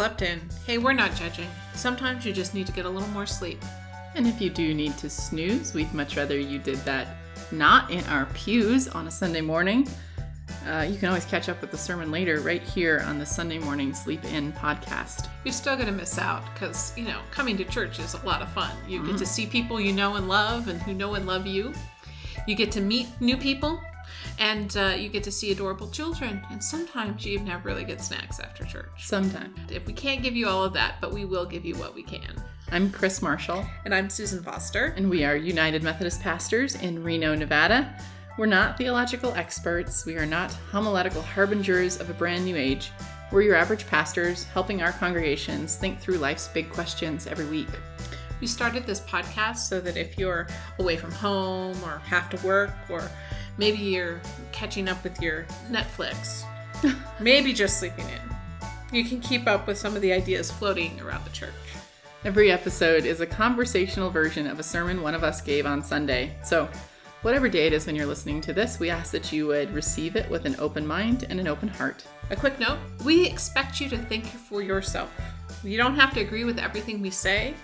Slept in. Hey, we're not judging. Sometimes you just need to get a little more sleep. And if you do need to snooze, we'd much rather you did that not in our pews on a Sunday morning. Uh, you can always catch up with the sermon later right here on the Sunday Morning Sleep In podcast. You're still going to miss out because, you know, coming to church is a lot of fun. You get to see people you know and love and who know and love you. You get to meet new people and uh, you get to see adorable children. And sometimes you even have really good snacks after church. Sometimes. If we can't give you all of that, but we will give you what we can. I'm Kris Marshall, And I'm Susan Foster. and we are United Methodist pastors in Reno, Nevada. We're not theological experts, we are not homiletical harbingers of a brand new age. We're your average pastors helping our congregations think through life's big questions every week. We started this podcast so that if you're away from home or have to work or maybe you're catching up with your Netflix, maybe just sleeping in, you can keep up with some of the ideas floating around the church. Every episode is a conversational version of a sermon one of us gave on Sunday. So, whatever day it is when you're listening to this, we ask that you would receive it with an open mind and an open heart. A quick note we expect you to think for yourself. You don't have to agree with everything we say.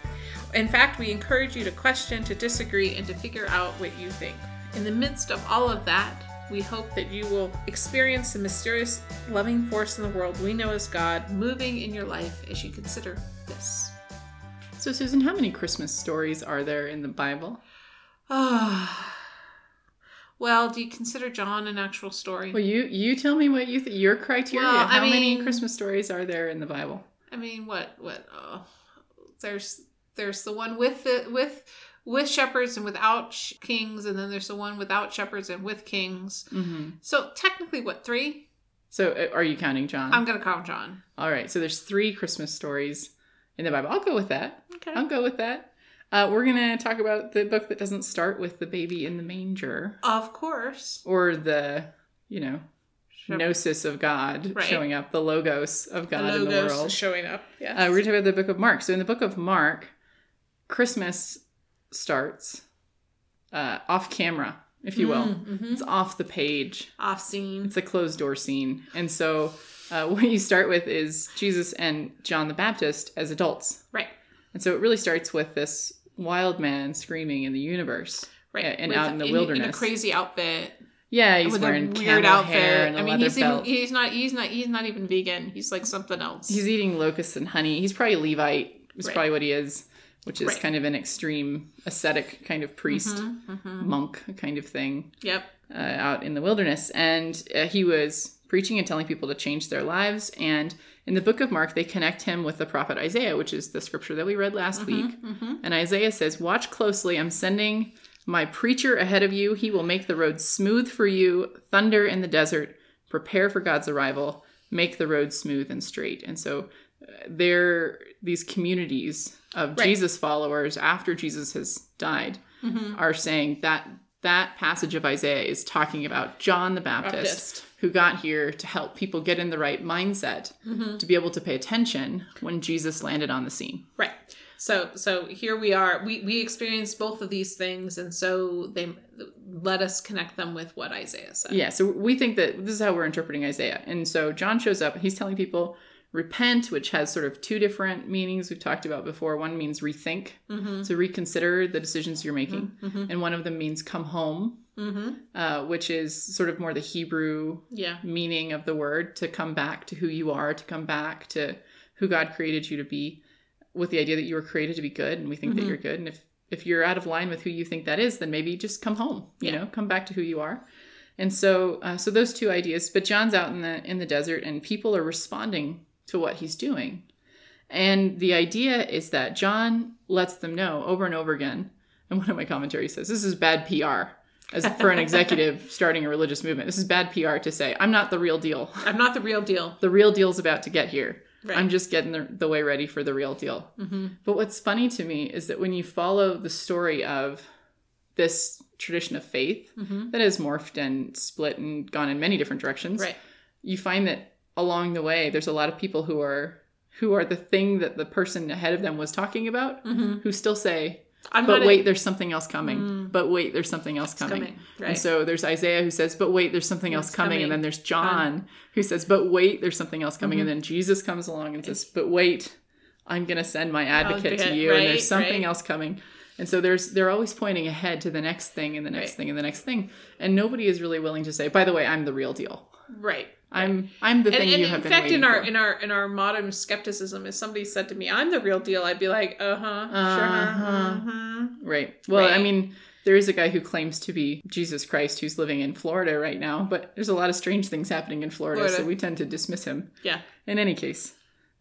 In fact, we encourage you to question, to disagree, and to figure out what you think. In the midst of all of that, we hope that you will experience the mysterious, loving force in the world we know as God moving in your life as you consider this. So, Susan, how many Christmas stories are there in the Bible? Ah. well, do you consider John an actual story? Well, you you tell me what you think. Your criteria. Well, how many Christmas stories are there in the Bible? I mean, what what? Uh, there's there's the one with the with with shepherds and without sh- kings, and then there's the one without shepherds and with kings. Mm-hmm. So technically, what three? So, uh, are you counting John? I'm gonna count John. All right. So, there's three Christmas stories in the Bible. I'll go with that. Okay. I'll go with that. Uh, we're gonna talk about the book that doesn't start with the baby in the manger Of course. or the, you know, gnosis of God Right. showing up, the logos of The God in the world. showing up. Yes. Uh, we're talking about the book of Mark. So in the book of Mark, Christmas starts uh, off camera, if you will. Mhm. It's off the page. Off scene. It's a closed door scene. And so uh, what you start with is Jesus and John the Baptist as adults. Right. And so it really starts with this wild man screaming in the universe. Right. and With- out in the in, wilderness. In a crazy outfit. Yeah, he's with wearing a weird outfit. hair and a I mean, he's even he's not he's not he's not even vegan. He's like something else. He's eating locusts and honey. He's probably Levite. Is Right. probably what he is, which is Right. kind of an extreme ascetic kind of priest, Mhm. monk kind of thing Yep. uh, out in the wilderness. And uh, he was preaching and telling people to change their lives. And in the book of Mark, they connect him with the prophet Isaiah, which is the scripture that we read last week. Mhm. And Isaiah says, Watch closely. I'm sending my preacher ahead of you. He will make the road smooth for you, thunder in the desert. Prepare for God's arrival. Make the road smooth and straight. And so uh, there, these communities of Right. Jesus followers after Jesus has died Mhm. are saying that that passage of Isaiah is talking about John the Baptist, Baptist. who got here to help people get in the right mindset Mhm. to be able to pay attention when Jesus landed on the scene. Right. So so here we are. We we experienced both of these things, and so they let us connect them with what Isaiah said. Yeah, so we think that this is how we're interpreting Isaiah. And so John shows up and he's telling people repent, which has sort of two different meanings we've talked about before. One means rethink, Mm-hmm. so reconsider the decisions you're making. Mm-hmm. And one of them means come home, Mm-hmm. uh, which is sort of more the Hebrew Yeah. meaning of the word to come back to who you are, to come back to who God created you to be, with the idea that you were created to be good, and we think that Mhm. you're good. And if if you're out of line with who you think that is, then maybe just come home. You Yeah. know, come back to who you are. And so, uh, so those two ideas. But John's out in the in the desert, and people are responding to what he's doing. And the idea is that John lets them know over and over again. And one of my commentaries says this is bad PR as for an executive starting a religious movement. This is bad PR to say I'm not the real deal. I'm not the real deal. The real deal's about to get here. Right. I'm just getting the, the way ready for the real deal. mm-hmm. But what's funny to me is that when you follow the story of this tradition of faith Mm-hmm. that has morphed and split and gone in many different directions, Right. you find that along the way there's a lot of people who are who are the thing that the person ahead of them was talking about Mm-hmm. who still say I'm but wait, a- there's something else coming. But wait, there's something else coming. coming, right. And so there's Isaiah who says, but wait, there's something else coming. coming. And then there's John who says, but wait, there's something else coming. Mm-hmm. And then Jesus comes along and says, but wait, I'm going to send my advocate to you. and there's something right. else coming. And so there's they're always pointing ahead to the next thing and the next Right. thing and the next thing. And nobody is really willing to say, by the way, I'm the real deal. right. I'm I'm the And, thing and you in have been fact, in our for. in our in our modern skepticism, if somebody said to me, "I'm the real deal," I'd be like, "Uh huh, Uh-huh. sure, uh-huh. Right. Well, I mean, there is a guy who claims to be Jesus Christ who's living in Florida right now, but there's a lot of strange things happening in Florida, Florida. so we tend to dismiss him. yeah, In any case,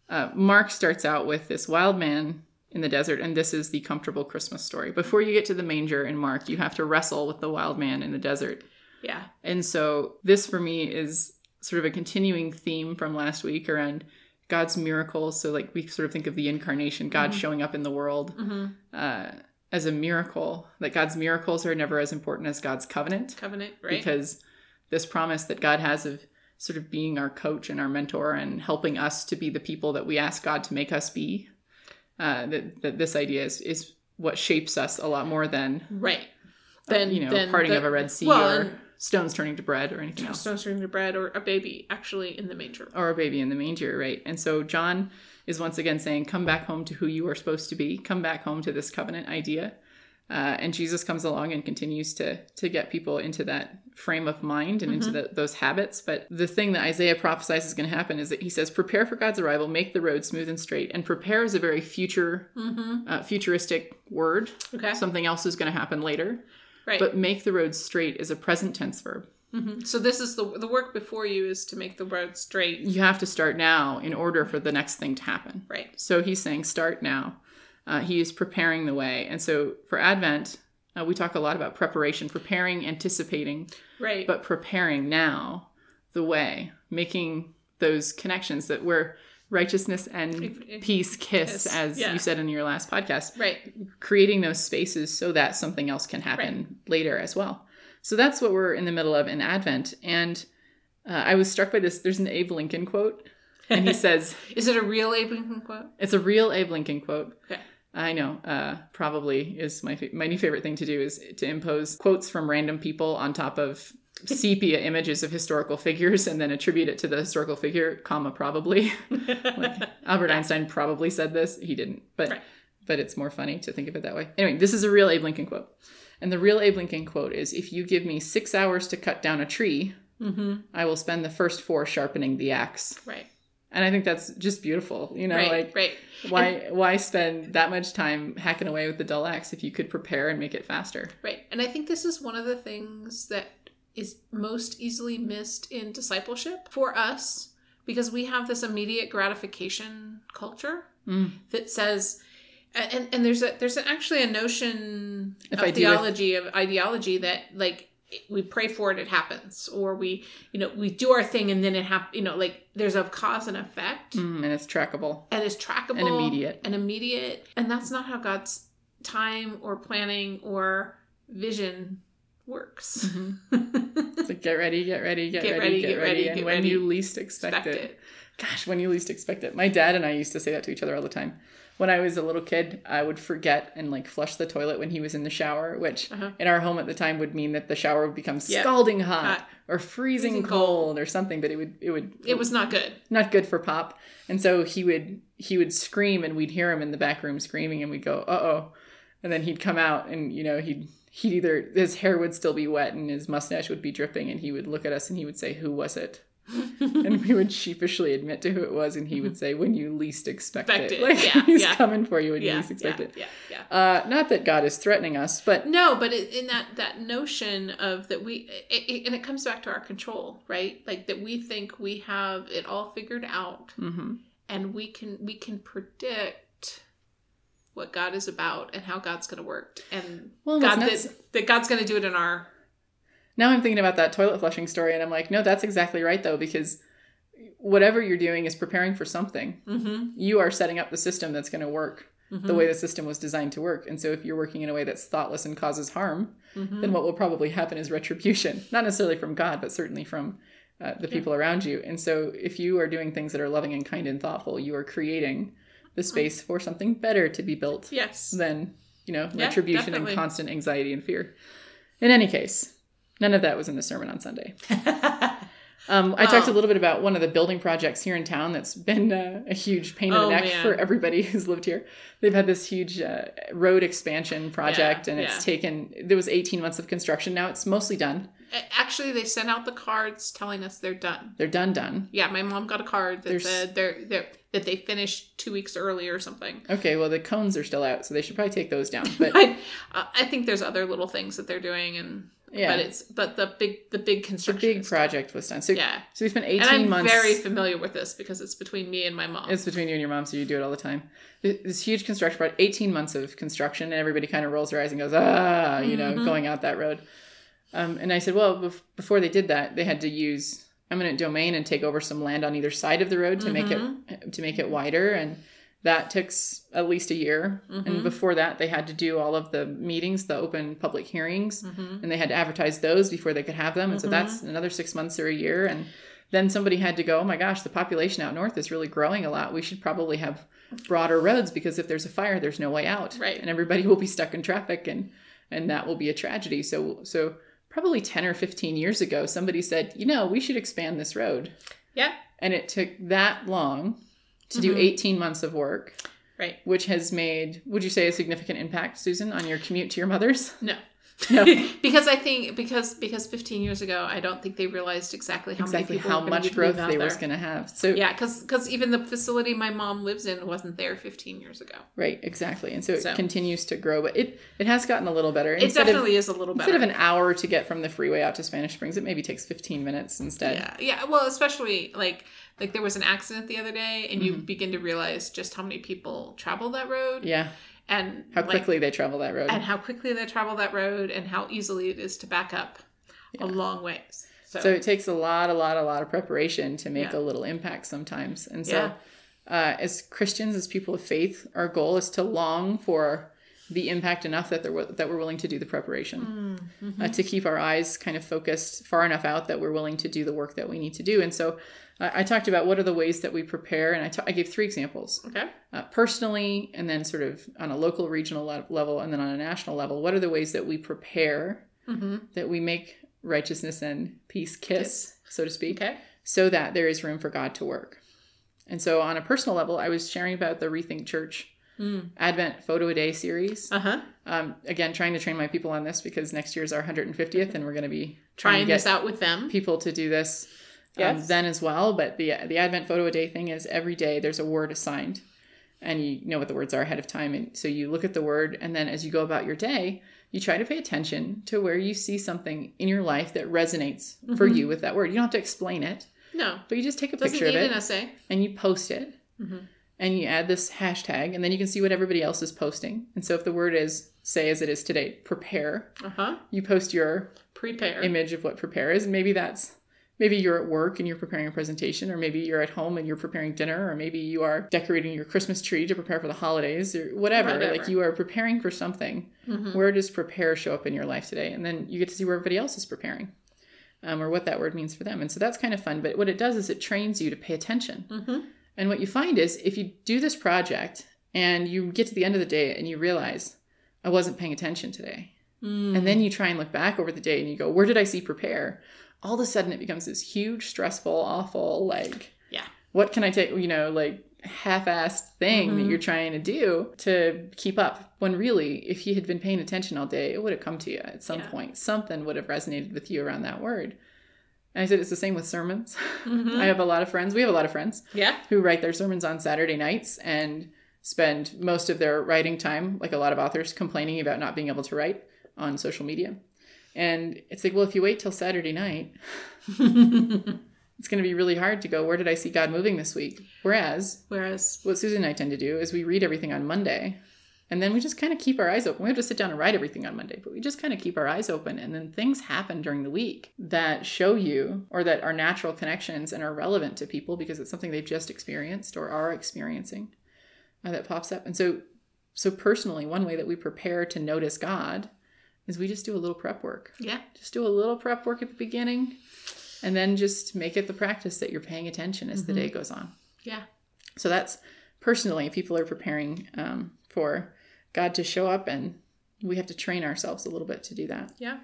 uh, Mark starts out with this wild man in the desert, and this is the comfortable Christmas story. Before you get to the manger in Mark, you have to wrestle with the wild man in the desert. yeah, And so, this for me is sort of a continuing theme from last week around God's miracles. So, like, we sort of think of the incarnation, God showing up in the world hmm uh, as a miracle, that God's miracles are never as important as God's covenant covenant, right? because this promise that God has of sort of being our coach and our mentor and helping us to be the people that we ask God to make us be. Uh, that, that this idea is, is what shapes us a lot more than right. Then you know then parting the- of a red sea well, or stones turning to bread or anything else stones turning to bread, or a baby actually in the manger. or a baby in the manger, right? And so John is once again saying, "Come back home to who you are supposed to be. Come back home to this covenant idea." Uh, and Jesus comes along and continues to to get people into that frame of mind and into the, those habits. But the thing that Isaiah prophesies is going to happen is that he says, "Prepare for God's arrival, make the road smooth and straight." And prepare is a very future, Mm-hmm. uh, futuristic word. Okay, Something else is going to happen later. Right. But make the road straight is a present tense verb. Mhm. So this is the the work before you is to make the road straight. You have to start now in order for the next thing to happen. Right. So he's saying, start now. Uh, he is preparing the way. And so for Advent, uh, we talk a lot about preparation, preparing, anticipating, Right. but preparing now the way, making those connections that where righteousness and peace kiss, as yeah. you said in your last podcast, right. creating those spaces so that something else can happen later as well. So that's what we're in the middle of in Advent. And uh, I was struck by this. There's an Abe Lincoln quote, and he says, Is it a real Abe Lincoln quote? it's a real Abe Lincoln quote. Okay. I know. Uh, probably is my fa- my new favorite thing to do is to impose quotes from random people on top of sepia images of historical figures and then attribute it to the historical figure, comma probably. like Albert Einstein probably said this. He didn't, but Right. but it's more funny to think of it that way. Anyway, this is a real Abe Lincoln quote, and the real Abe Lincoln quote is: "If you give me six hours to cut down a tree, mm-hmm. I will spend the first four sharpening the axe." Right. And I think that's just beautiful. You know, right. like right. why why spend that much time hacking away with the dull axe if you could prepare and make it faster? Right. And I think this is one of the things that is most easily missed in discipleship for us because we have this immediate gratification culture Mm. that says and and there's a there's actually a notion If of I do it- theology of ideology that like we pray for it it happens or we you know we do our thing and then it happens you know like there's a cause and effect Mm, and it's trackable. and it's trackable And immediate. and immediate and that's not how god's time or planning or vision works It's like get ready, get ready, get, Get ready, ready, get, get ready, ready, and get when ready. you least expect, expect it. it Gosh, when you least expect it. My dad and I used to say that to each other all the time. When I was a little kid, I would forget and like flush the toilet when he was in the shower, which Uh-huh. in our home at the time would mean that the shower would become Yeah. scalding hot, Hot. or freezing, Freezing cold, cold. or something. But it would it would it was not good not good for pop and so he would he would scream and we'd hear him in the back room screaming and we'd go uh-oh and then he'd come out and you know he'd he'd either his hair would still be wet and his mustache would be dripping and he would look at us and he would say who was it and we would sheepishly admit to who it was and he would say when you least expect, Expect it. it. like Yeah, he's yeah. coming for you when you least expect yeah, it yeah yeah uh not that god is threatening us but no but it, in that that notion of that we it, it, and it comes back to our control right like that we think we have it all figured out mhm. and we can we can predict what God is about and how God's going to work and Well, God that, that God's going to do it in our Now I'm thinking about that toilet flushing story, and I'm like, no, that's exactly right, though, because whatever you're doing is preparing for something. mm-hmm, You are setting up the system that's going to work mm-hmm, the way the system was designed to work. And so if you're working in a way that's thoughtless and causes harm, mm-hmm. then what will probably happen is retribution, not necessarily from God, but certainly from uh, the people around you. And so if you are doing things that are loving and kind and thoughtful, you are creating the space for something better to be built yes than you know, Yeah, retribution definitely. and constant anxiety and fear. In any case, none of that was in the sermon on Sunday. Um, I talked a little bit about one of the building projects here in town that's been uh, a huge pain in Oh, the neck man. for everybody who's lived here. They've had this huge uh, road expansion project, Yeah, and it's yeah. taken. There was 18 months of construction. Now it's mostly done. Actually, they sent out the cards telling us they're done. They're done, done. Yeah, my mom got a card that There's- said they're, they're that they finished two weeks early or something. Okay, well the cones are still out, so they should probably take those down. But I, I think there's other little things that they're doing, and yeah, but it's but the big the big the construction. big is done. project was done. So Yeah, so we spent 18 and I'm months. very familiar with this because it's between me and my mom. It's between you and your mom, so you do it all the time. This huge construction project, 18 months of construction, and everybody kind of rolls their eyes and goes, ah, you know, Mhm. going out that road. Um, and I said, well, bef- before they did that, they had to use eminent domain and take over some land on either side of the road to make it to make it wider, and that took s- at least a year. And Mhm. before that, they had to do all of the meetings, the open public hearings, Mhm. and they had to advertise those before they could have them. And so Mhm. that's another six months or a year. And then somebody had to go, oh my gosh, the population out north is really growing a lot. We should probably have broader roads because if there's a fire, there's no way out. Right. And everybody will be stuck in traffic and and that will be a tragedy. So so probably 10 or 15 years ago, somebody said, you know, we should expand this road. Yeah, And it took that long to do Mhm. 18 months of work, right. which has made, would you say, a significant impact, Susan, on your commute to your mother's? No. No. because I think because because 15 years ago, I don't think they realized exactly how exactly how much growth they there. was going to have. So Yeah, because because even the facility my mom lives in wasn't there 15 years ago. right, exactly, and so it So. continues to grow, but it it has gotten a little better. It Instead definitely of, is a little better. instead of an hour to get from the freeway out to Spanish Springs, it maybe takes fifteen minutes instead. yeah, yeah. Well, especially like like there was an accident the other day, and you Mhm. begin to realize just how many people travel that road, Yeah, and how like, quickly they travel that road. and how quickly they travel that road, and how easily it is to back up a long ways. So, So it takes a lot, a lot, a lot of preparation to make Yeah. a little impact sometimes. And so, Yeah. uh, as Christians, as people of faith, our goal is to long for the impact enough that they're, that we're willing to do the preparation, Mm, uh, to keep our eyes kind of focused far enough out that we're willing to do the work that we need to do. And so, uh, I talked about what are the ways that we prepare, and I I gave three examples okay. uh, personally, and then sort of on a local, regional le- level, and then on a national level. What are the ways that we prepare? hmm that we make righteousness and peace kiss, so to speak, Okay. so that there is room for God to work. And so, on a personal level, I was sharing about the Rethink Church Mm. Advent Photo a Day series. Uh huh. Um, again, trying to train my people on this because next year is our 150th, and we're going to be Trying to this out with them. people to do this um, Yes. then as well. But the the Advent Photo a Day thing is every day there's a word assigned, and you know what the words are ahead of time, and so you look at the word, and then as you go about your day, you try to pay attention to where you see something in your life that resonates for Mhm. you with that word. You don't have to explain it, No, but you just take a doesn't picture of it an essay. and you post it, Mhm. And you add this hashtag, and then you can see what everybody else is posting. And so if the word is say as it is today, prepare, Uh huh. you post your Prepare. image of what prepare is. And maybe that's maybe you're at work and you're preparing a presentation, or maybe you're at home and you're preparing dinner, or maybe you are decorating your Christmas tree to prepare for the holidays, or whatever. Whatever. Like you are preparing for something. Mhm. Where does prepare show up in your life today? And then you get to see where everybody else is preparing. Um, or what that word means for them. And so that's kind of fun. But what it does is it trains you to pay attention. Mhm. And what you find is if you do this project and you get to the end of the day and you realize, I wasn't paying attention today. Mm. And then you try and look back over the day and you go, where did I see prepare? All of a sudden it becomes this huge, stressful, awful, like, Yeah. what can I take, you know, like half assed thing that Mhm. you're trying to do to keep up? When really, if you had been paying attention all day, it would have come to you at some Yeah. point. Something would have resonated with you around that word. And I said it's the same with sermons. Mhm. I have a lot of friends, we have a lot of friends yeah. who write their sermons on Saturday nights and spend most of their writing time, like a lot of authors, complaining about not being able to write on social media. And it's like, well, if you wait till Saturday night, it's going to be really hard to go, where did I see God moving this week? Whereas, Whereas, what Susan and I tend to do is we read everything on Monday and then we just kind of keep our eyes open. We have to sit down and write everything on Monday, but we just kind of keep our eyes open. And then things happen during the week that show you or that are natural connections and are relevant to people because it's something they've just experienced or are experiencing uh, that pops up. And so, so personally, one way that we prepare to notice God is we just do a little prep work. yeah. Just do a little prep work at the beginning and then just make it the practice that you're paying attention as the Mhm. day goes on. Yeah. So that's personally, people are preparing um, for God to show up, and we have to train ourselves a little bit to do that. Yeah.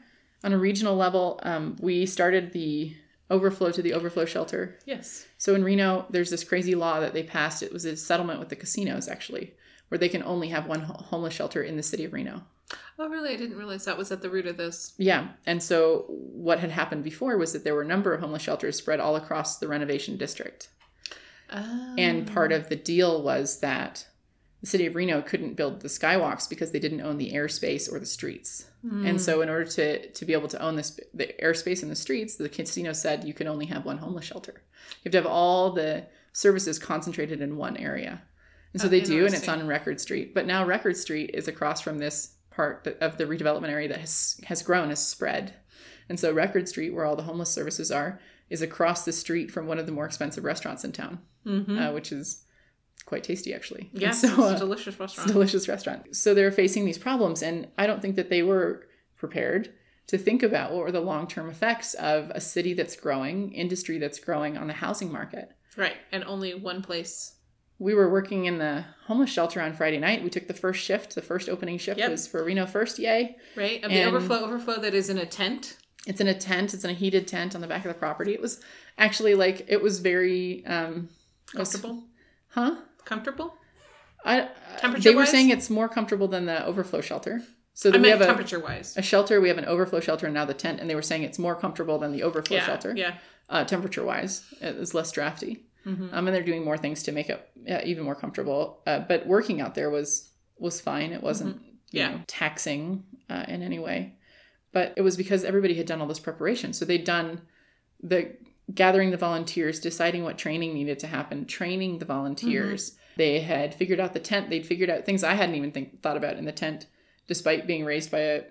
On a regional level, um, we started the overflow to the overflow shelter. Yes. So in Reno, there's this crazy law that they passed. It was a settlement with the casinos, actually, where they can only have one homeless shelter in the city of Reno. Oh, really? I didn't realize that was at the root of this. Yeah. And so what had happened before was that there were a number of homeless shelters spread all across the renovation district. Oh. And part of the deal was that the city of Reno couldn't build the skywalks because they didn't own the airspace or the streets. Hmm. And so in order to to be able to own this the airspace and the streets, the casino said you can only have one homeless shelter. You have to have all the services concentrated in one area. And so Oh, they do, and it's on Record Street. But now Record Street is across from this part of the redevelopment area that has has grown, has spread. And so Record Street, where all the homeless services are, is across the street from one of the more expensive restaurants in town, Mhm. uh, which is quite tasty actually. And Yeah, so, it's uh, a delicious it's a restaurant. delicious restaurant. So they're facing these problems, and I don't think that they were prepared to think about what were the long term effects of a city that's growing, industry that's growing on the housing market. right. And only one place. We were working in the homeless shelter on Friday night. We took the first shift. The first opening shift Yep. was for Reno First. Yay! Right. Of the overflow overflow that is in a tent. It's in a tent. It's in a heated tent on the back of the property. It was actually like it was very um, it was- Comfortable. huh? Comfortable? I, Temperature they were saying it's more comfortable than the overflow shelter. So I that we meant have a, wise. a shelter. We have an overflow shelter and now the tent, and they were saying it's more comfortable than the overflow Yeah. shelter, Yeah. uh, temperature wise. it is less drafty, Mhm. um, and they're doing more things to make it yeah, even more comfortable. Uh, but working out there was was fine. It wasn't Mm-hmm. Yeah. know, taxing uh, in any way, but it was because everybody had done all this preparation. So they'd done the gathering the volunteers, deciding what training needed to happen, training the volunteers. Mm-hmm. They had figured out the tent. They'd figured out things I hadn't even think, thought about in the tent, despite being raised by a,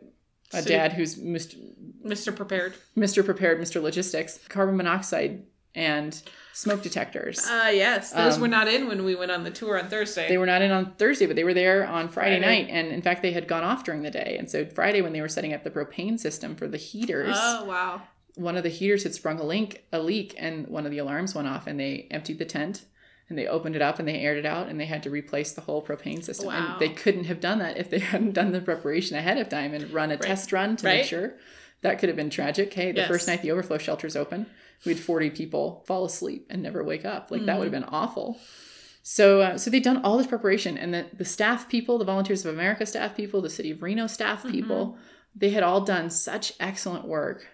a So- dad who's Mr. Mr. Prepared. Mr. Prepared, Mr. Logistics, carbon monoxide and smoke detectors. Uh yes. Those Um, were not in when we went on the tour on Thursday. They were not in on Thursday, but they were there on Friday, Friday. night. And in fact, they had gone off during the day. And so Friday, when they were setting up the propane system for the heaters, oh wow. One of the heaters had sprung a leak, a leak, and one of the alarms went off. And they emptied the tent, and they opened it up, and they aired it out, and they had to replace the whole propane system. Wow. And they couldn't have done that if they hadn't done the preparation ahead of time and run a test run to make sure. That could have been tragic. Hey, the Yes. first night the overflow shelters open, we had 40 people fall asleep and never wake up. Like that would have Mm-hmm. been awful. So, uh, so they'd done all this preparation, and the, the staff people, the Volunteers of America staff people, the City of Reno staff Mm-hmm. people, they had all done such excellent work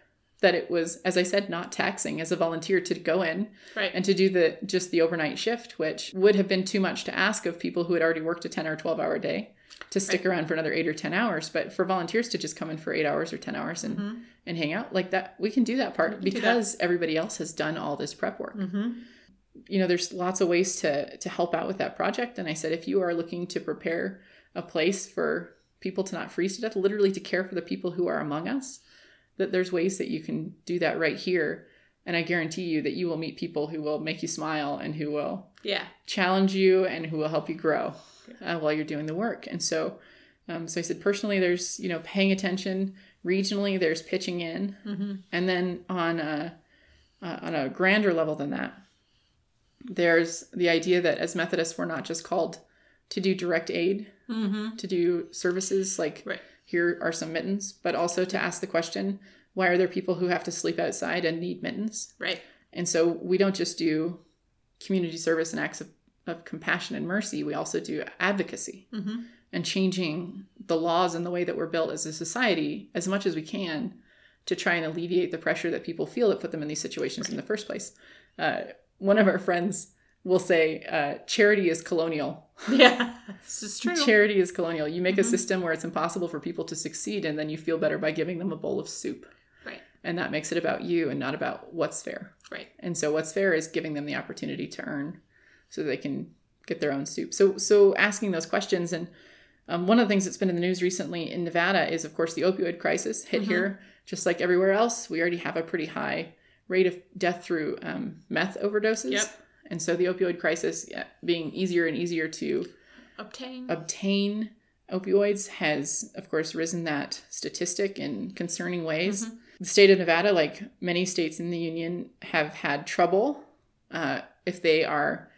that it was, as I said, not taxing as a volunteer to go in Right. and to do the just the overnight shift, which would have been too much to ask of people who had already worked a ten or twelve hour day to stick around for another eight or ten hours. But for volunteers to just come in for eight hours or ten hours and and hang out like that, we can do that part Mm-hmm. that. because everybody else has done all this prep work mm-hmm. you know there's lots of ways to to help out with that project and i said if you are looking to prepare a place for people to not freeze to death literally to care for the people who are among us that there's ways that you can do that right here and i guarantee you that you will meet people who will make you smile and who will Yeah. challenge you and who will help you grow uh, while you're doing the work and so um, so i said personally there's you know paying attention regionally there's pitching in Mm-hmm. and then on a uh, on a grander level than that, there's the idea that as Methodists, we're not just called to do direct aid, Mm-hmm. to do services like Right. Here are some mittens, but also to ask the question, why are there people who have to sleep outside and need mittens? Right. And so we don't just do community service and acts of, of compassion and mercy, we also do advocacy Mm-hmm. and changing the laws and the way that we're built as a society as much as we can to try and alleviate the pressure that people feel that put them in these situations in the first place. Uh, one of our friends will say, uh, charity is colonial. Yeah. This is true. Charity is colonial. You make a Mhm. system where it's impossible for people to succeed, and then you feel better by giving them a bowl of soup. Right. And that makes it about you and not about what's fair. Right. And so what's fair is giving them the opportunity to earn so they can get their own soup. So so asking those questions and um, one of the things that's been in the news recently in Nevada is, of course, the opioid crisis hit Mhm. here. Just like everywhere else, we already have a pretty high rate of death through um, meth overdoses. Yep. And so the opioid crisis yeah, being easier and easier to Obtain. obtain opioids has, of course, risen that statistic in concerning ways. Mhm. The state of Nevada, like many states in the union, have had trouble uh, if they are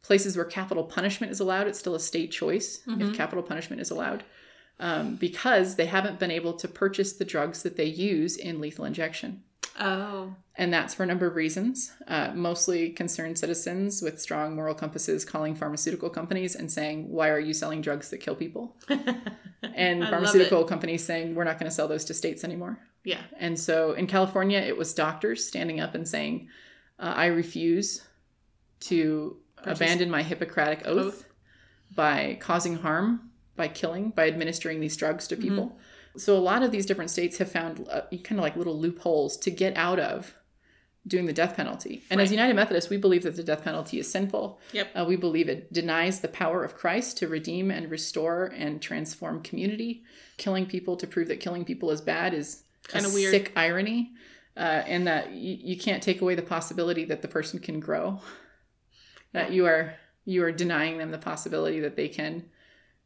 places where capital punishment is allowed, it's still a state choice Mhm. if capital punishment is allowed, um, because they haven't been able to purchase the drugs that they use in lethal injection. Oh. And that's for a number of reasons. Uh, mostly concerned citizens with strong moral compasses calling pharmaceutical companies and saying, Why are you selling drugs that kill people? And pharmaceutical companies saying, We're not going to sell those to states anymore. Yeah. And so in California, it was doctors standing up and saying, uh, I refuse to Partic- abandon my Hippocratic oath, Oath. by causing harm, by killing, by administering these drugs to Mm-hmm. So a lot of these different states have found uh, kind of like little loopholes to get out of doing the death penalty. And as United Methodists, we believe that the death penalty is sinful. Yep. Uh, we believe it denies the power of Christ to redeem and restore and transform community. Killing people to prove that killing people is bad is Kinda weird. sick irony, uh, and that you, you can't take away the possibility that the person can grow. That you are you are denying them the possibility that they can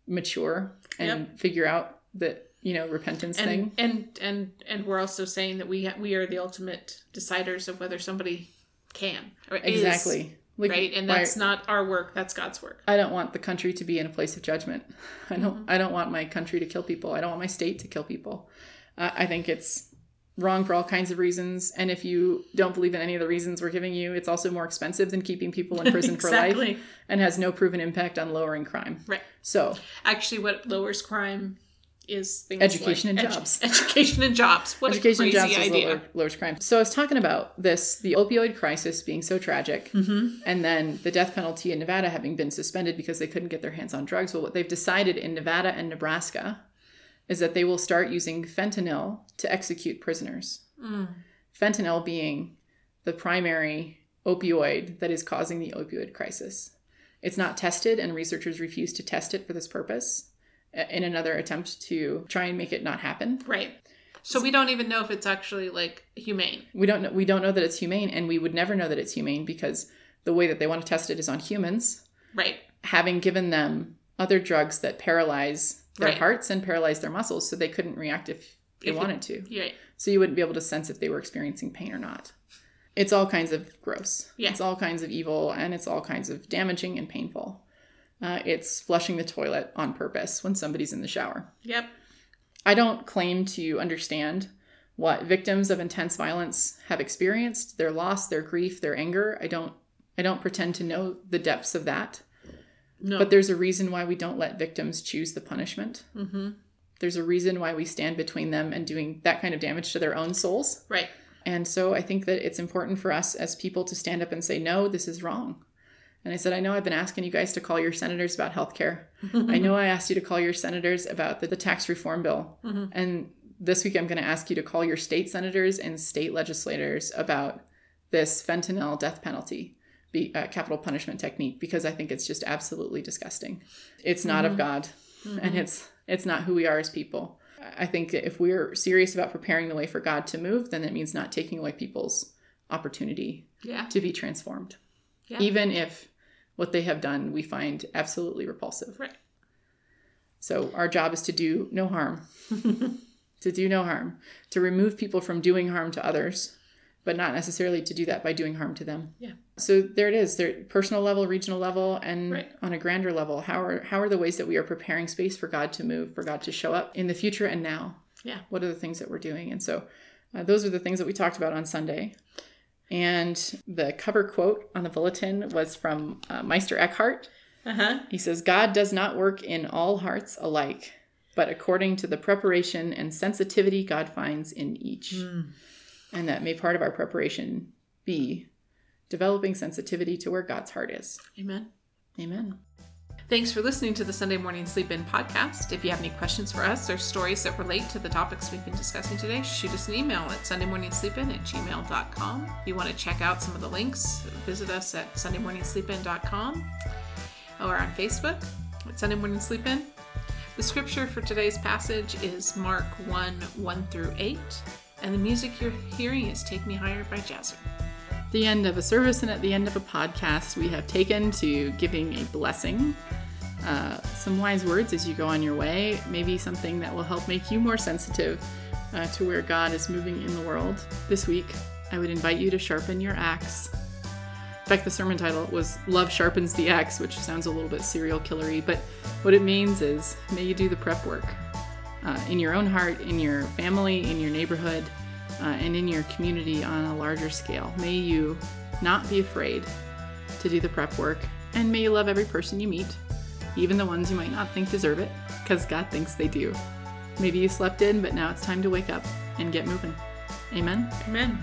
mature and figure out that you know repentance and thing. and and and we're also saying that we ha- we are the ultimate deciders of whether somebody can or is, Exactly. Like, right and why- that's not our work that's god's work I don't want the country to be in a place of judgment. I don't. Mm-hmm. I don't want my country to kill people. I don't want my state to kill people. Uh, I think it's wrong for all kinds of reasons. And if you don't believe in any of the reasons we're giving you, it's also more expensive than keeping people in prison for life and has no proven impact on lowering crime. right So actually what lowers crime is things Education like and jobs. education and jobs what education a and crazy jobs is idea lower, lowers crime. So I was talking about this, the opioid crisis being so tragic, mm-hmm. and then the death penalty in Nevada having been suspended because they couldn't get their hands on drugs. Well, what they've decided in Nevada and Nebraska is that they will start using fentanyl to execute prisoners. mm. Fentanyl being the primary opioid that is causing the opioid crisis. It's not tested, and researchers refuse to test it for this purpose in another attempt to try and make it not happen. right so we don't even know if it's actually like humane We don't know, we don't know that it's humane, and we would never know that it's humane because the way that they want to test it is on humans, right having given them other drugs that paralyze their Right. hearts and paralyze their muscles, so they couldn't react if they If wanted to. Right So you wouldn't be able to sense if they were experiencing pain or not. It's all kinds of gross. Yeah. It's all kinds of evil, and it's all kinds of damaging and painful. Uh, it's flushing the toilet on purpose when somebody's in the shower. yep I don't claim to understand what victims of intense violence have experienced, their loss, their grief, their anger. I don't I don't pretend to know the depths of that. no But there's a reason why we don't let victims choose the punishment. mm-hmm. There's a reason why we stand between them and doing that kind of damage to their own souls. right And so I think that it's important for us as people to stand up and say, no, this is wrong. And I said, I know I've been asking you guys to call your senators about healthcare. I know I asked you to call your senators about the, the tax reform bill. Mhm. And this week I'm going to ask you to call your state senators and state legislators about this fentanyl death penalty, be, uh, capital punishment technique, because I think it's just absolutely disgusting. It's not of God, and it's it's not who we are as people. I think if we're serious about preparing the way for God to move, then it means not taking away people's opportunity yeah to be transformed, Yeah. even if what they have done we find absolutely repulsive. right So our job is to do no harm, to do no harm, to remove people from doing harm to others, but not necessarily to do that by doing harm to them. Yeah. So there it is, there personal level, regional level, and Right. on a grander level. How are how are the ways that we are preparing space for God to move, for God to show up in the future and now? Yeah. What are the things that we're doing? And so uh, those are the things that we talked about on Sunday. And the cover quote on the bulletin was from uh, Meister Eckhart. uh-huh He says, God does not work in all hearts alike, but according to the preparation and sensitivity God finds in each. And that may part of our preparation be developing sensitivity to where God's heart is. amen Amen. Thanks for listening to the Sunday Morning Sleep In podcast. If you have any questions for us or stories that relate to the topics we've been discussing today, shoot us an email at sundaymorningsleepin at gmail.com. If you want to check out some of the links, visit us at sundaymorningsleepin.com or on Facebook at Sunday Morning Sleep In. The scripture for today's passage is Mark 1 1 through 8, and the music you're hearing is Take Me Higher by Jazzer. the end of a service and at the end of a podcast, we have taken to giving a blessing. Uh, some wise words as you go on your way, maybe something that will help make you more sensitive uh, to where God is moving in the world. This week, I would invite you to sharpen your axe. In fact, the sermon title was Love Sharpens the Axe, which sounds a little bit serial killery, but what it means is may you do the prep work uh, in your own heart, in your family, in your neighborhood, uh, and in your community on a larger scale. May you not be afraid to do the prep work, and may you love every person you meet, even the ones you might not think deserve it, because God thinks they do. Maybe you slept in, but now it's time to wake up and get moving. Amen. Amen.